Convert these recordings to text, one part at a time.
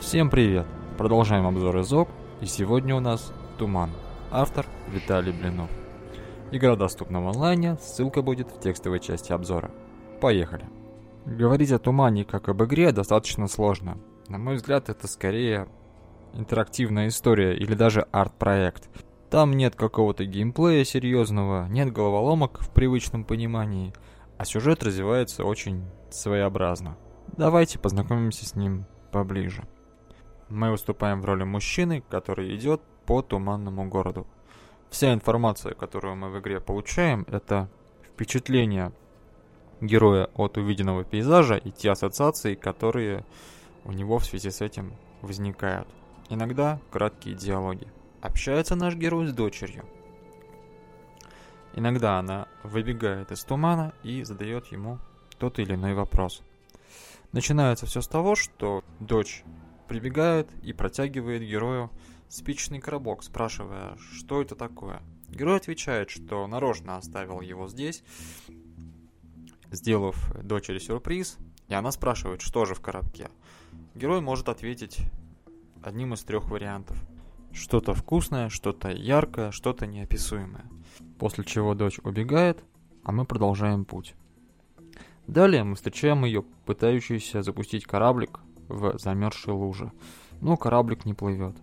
Всем привет! Продолжаем обзор ИЗОК, и сегодня у нас Туман. Автор Виталий Блинов. Игра доступна в онлайне, ссылка будет в текстовой части обзора. Поехали! Говорить о Тумане как об игре достаточно сложно. На мой взгляд, это скорее интерактивная история или даже арт-проект. Там нет какого-то геймплея серьезного, нет головоломок в привычном понимании, а сюжет развивается очень своеобразно. Давайте познакомимся с ним поближе. Мы выступаем в роли мужчины, который идет по туманному городу. Вся информация, которую мы в игре получаем, это впечатление героя от увиденного пейзажа и те ассоциации, которые у него в связи с этим возникают. Иногда краткие диалоги. Общается наш герой с дочерью. Иногда она выбегает из тумана и задает ему тот или иной вопрос. Начинается все с того, что дочь прибегает и протягивает герою спичный коробок, спрашивая, что это такое. Герой отвечает, что нарочно оставил его здесь, сделав дочери сюрприз, и она спрашивает, что же в коробке. Герой может ответить одним из трех вариантов. Что-то вкусное, что-то яркое, что-то неописуемое. После чего дочь убегает, а мы продолжаем путь. Далее мы встречаем ее, пытающуюся запустить кораблик в замерзшей луже. Но кораблик не плывет.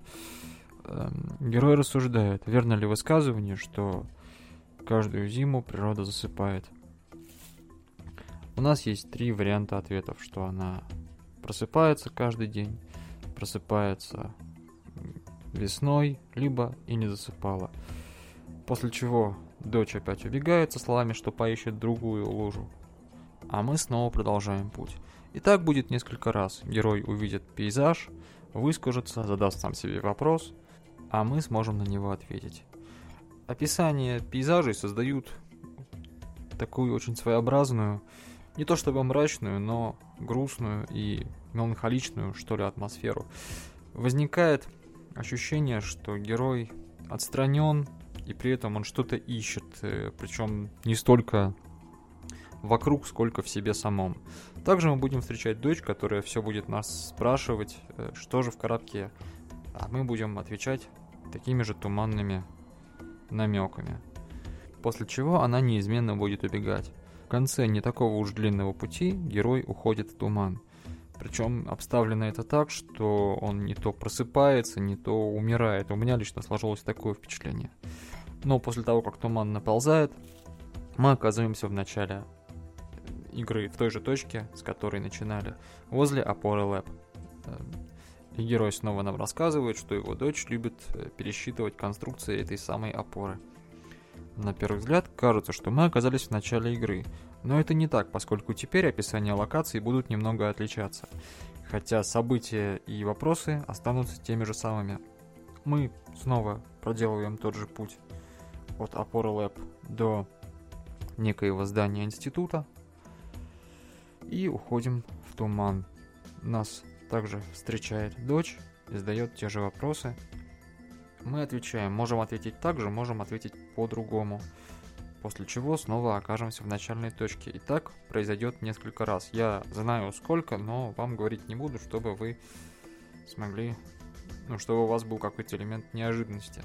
Эм, герой рассуждает, верно ли высказывание, что каждую зиму природа засыпает. У нас есть три варианта ответов, что она просыпается каждый день, просыпается весной, либо и не засыпала. После чего дочь опять убегает со словами, что поищет другую лужу. А мы снова продолжаем путь. И так будет несколько раз. Герой увидит пейзаж, выскажется, задаст сам себе вопрос, а мы сможем на него ответить. Описание пейзажей создают такую очень своеобразную, не то чтобы мрачную, но грустную и меланхоличную, что ли, атмосферу. Возникает ощущение, что герой отстранен, и при этом он что-то ищет, э, причем не столько вокруг, сколько в себе самом. Также мы будем встречать дочь, которая все будет нас спрашивать, э, что же в коробке, а мы будем отвечать такими же туманными намеками. После чего она неизменно будет убегать. В конце не такого уж длинного пути герой уходит в туман. Причем обставлено это так, что он не то просыпается, не то умирает. У меня лично сложилось такое впечатление. Но после того, как туман наползает, мы оказываемся в начале игры в той же точке, с которой начинали, возле опоры. Эм, и герой снова нам рассказывает, что его дочь любит э, пересчитывать конструкции этой самой опоры. На первый взгляд кажется, что мы оказались в начале игры, но это не так, поскольку теперь описания локаций будут немного отличаться, хотя события и вопросы останутся теми же самыми. Мы снова проделываем тот же путь от опоры Lab до некоего здания института, и уходим в туман. Нас также встречает дочь и задает те же вопросы. Мы отвечаем. Можем ответить так же, можем ответить по-другому. После чего снова окажемся в начальной точке. И так произойдет несколько раз. Я знаю сколько, но вам говорить не буду, чтобы вы смогли... Ну, чтобы у вас был какой-то элемент неожиданности.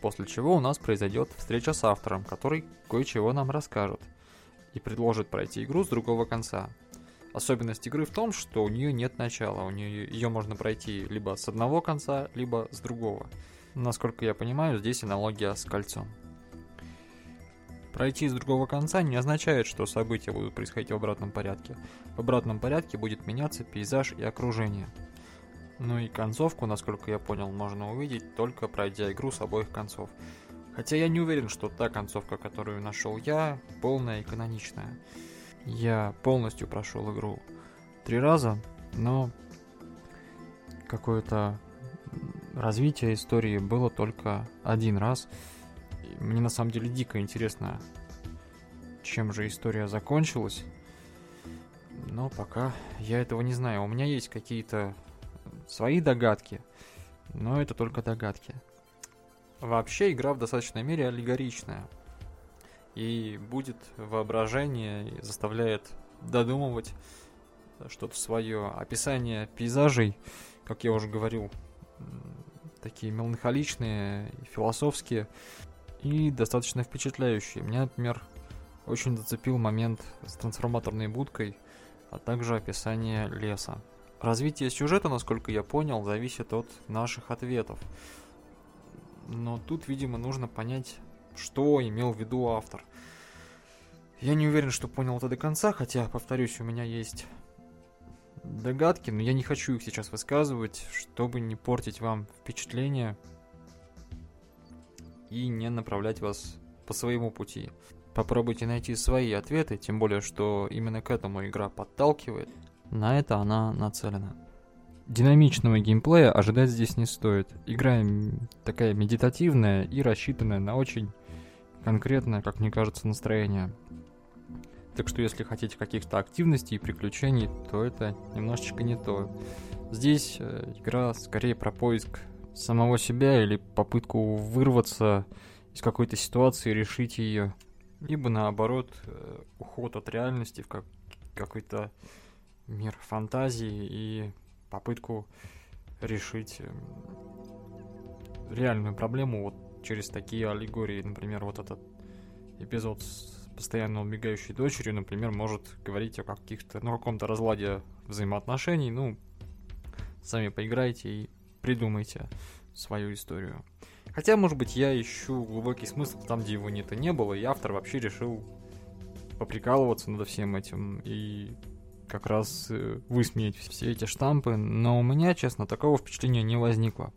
После чего у нас произойдет встреча с автором, который кое-чего нам расскажет и предложит пройти игру с другого конца. Особенность игры в том, что у нее нет начала, у нее ее можно пройти либо с одного конца, либо с другого. Насколько я понимаю, здесь аналогия с кольцом. Пройти с другого конца не означает, что события будут происходить в обратном порядке. В обратном порядке будет меняться пейзаж и окружение. Ну и концовку, насколько я понял, можно увидеть только пройдя игру с обоих концов. Хотя я не уверен, что та концовка, которую нашел я, полная и каноничная. Я полностью прошел игру три раза, но какое-то развитие истории было только один раз. И мне на самом деле дико интересно, чем же история закончилась. Но пока я этого не знаю. У меня есть какие-то свои догадки, но это только догадки. Вообще игра в достаточной мере аллегоричная и будет воображение, и заставляет додумывать что-то свое. Описание пейзажей как я уже говорил, такие меланхоличные, философские и достаточно впечатляющие. Меня, например, очень зацепил момент с трансформаторной будкой, а также описание леса. Развитие сюжета, насколько я понял, зависит от наших ответов. Но тут, видимо, нужно понять, что имел в виду автор. Я не уверен, что понял это до конца, хотя, повторюсь, у меня есть догадки, но я не хочу их сейчас высказывать, чтобы не портить вам впечатление и не направлять вас по своему пути. Попробуйте найти свои ответы, тем более, что именно к этому игра подталкивает. На это она нацелена. Динамичного геймплея ожидать здесь не стоит. Игра такая медитативная и рассчитанная на очень конкретное, как мне кажется, настроение. Так что если хотите каких-то активностей и приключений, то это немножечко не то. Здесь э, игра скорее про поиск самого себя или попытку вырваться из какой-то ситуации решить ее. Либо наоборот, э, уход от реальности в как какой-то мир фантазии и попытку решить эм, реальную проблему вот через такие аллегории. Например, вот этот эпизод с постоянно убегающей дочерью, например, может говорить о каких-то, ну, каком-то разладе взаимоотношений. Ну, сами поиграйте и придумайте свою историю. Хотя, может быть, я ищу глубокий смысл там, где его нет и не было, и автор вообще решил поприкалываться над всем этим и как раз э, высмеять все эти штампы, но у меня, честно, такого впечатления не возникло.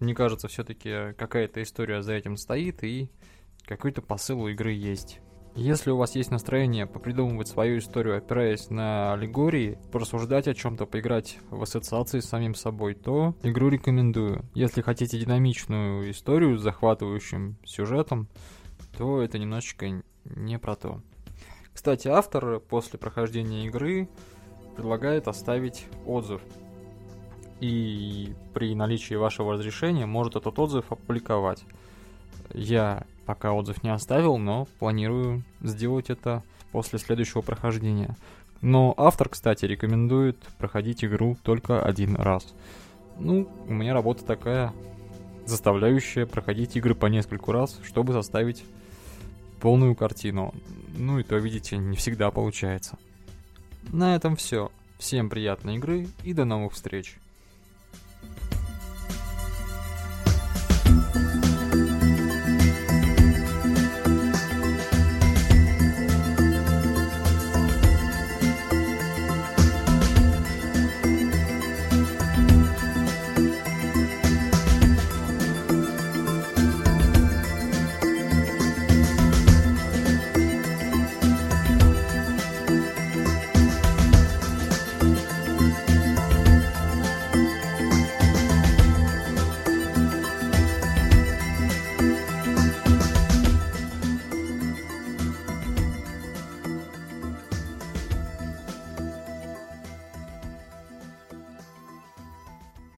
Мне кажется, все-таки какая-то история за этим стоит, и какой-то посыл у игры есть. Если у вас есть настроение попридумывать свою историю, опираясь на аллегории, порассуждать о чем-то, поиграть в ассоциации с самим собой, то игру рекомендую. Если хотите динамичную историю с захватывающим сюжетом, то это немножечко не про то. Кстати, автор после прохождения игры предлагает оставить отзыв. И при наличии вашего разрешения может этот отзыв опубликовать. Я пока отзыв не оставил, но планирую сделать это после следующего прохождения. Но автор, кстати, рекомендует проходить игру только один раз. Ну, у меня работа такая, заставляющая проходить игры по нескольку раз, чтобы составить полную картину. Ну и то, видите, не всегда получается. На этом все. Всем приятной игры и до новых встреч.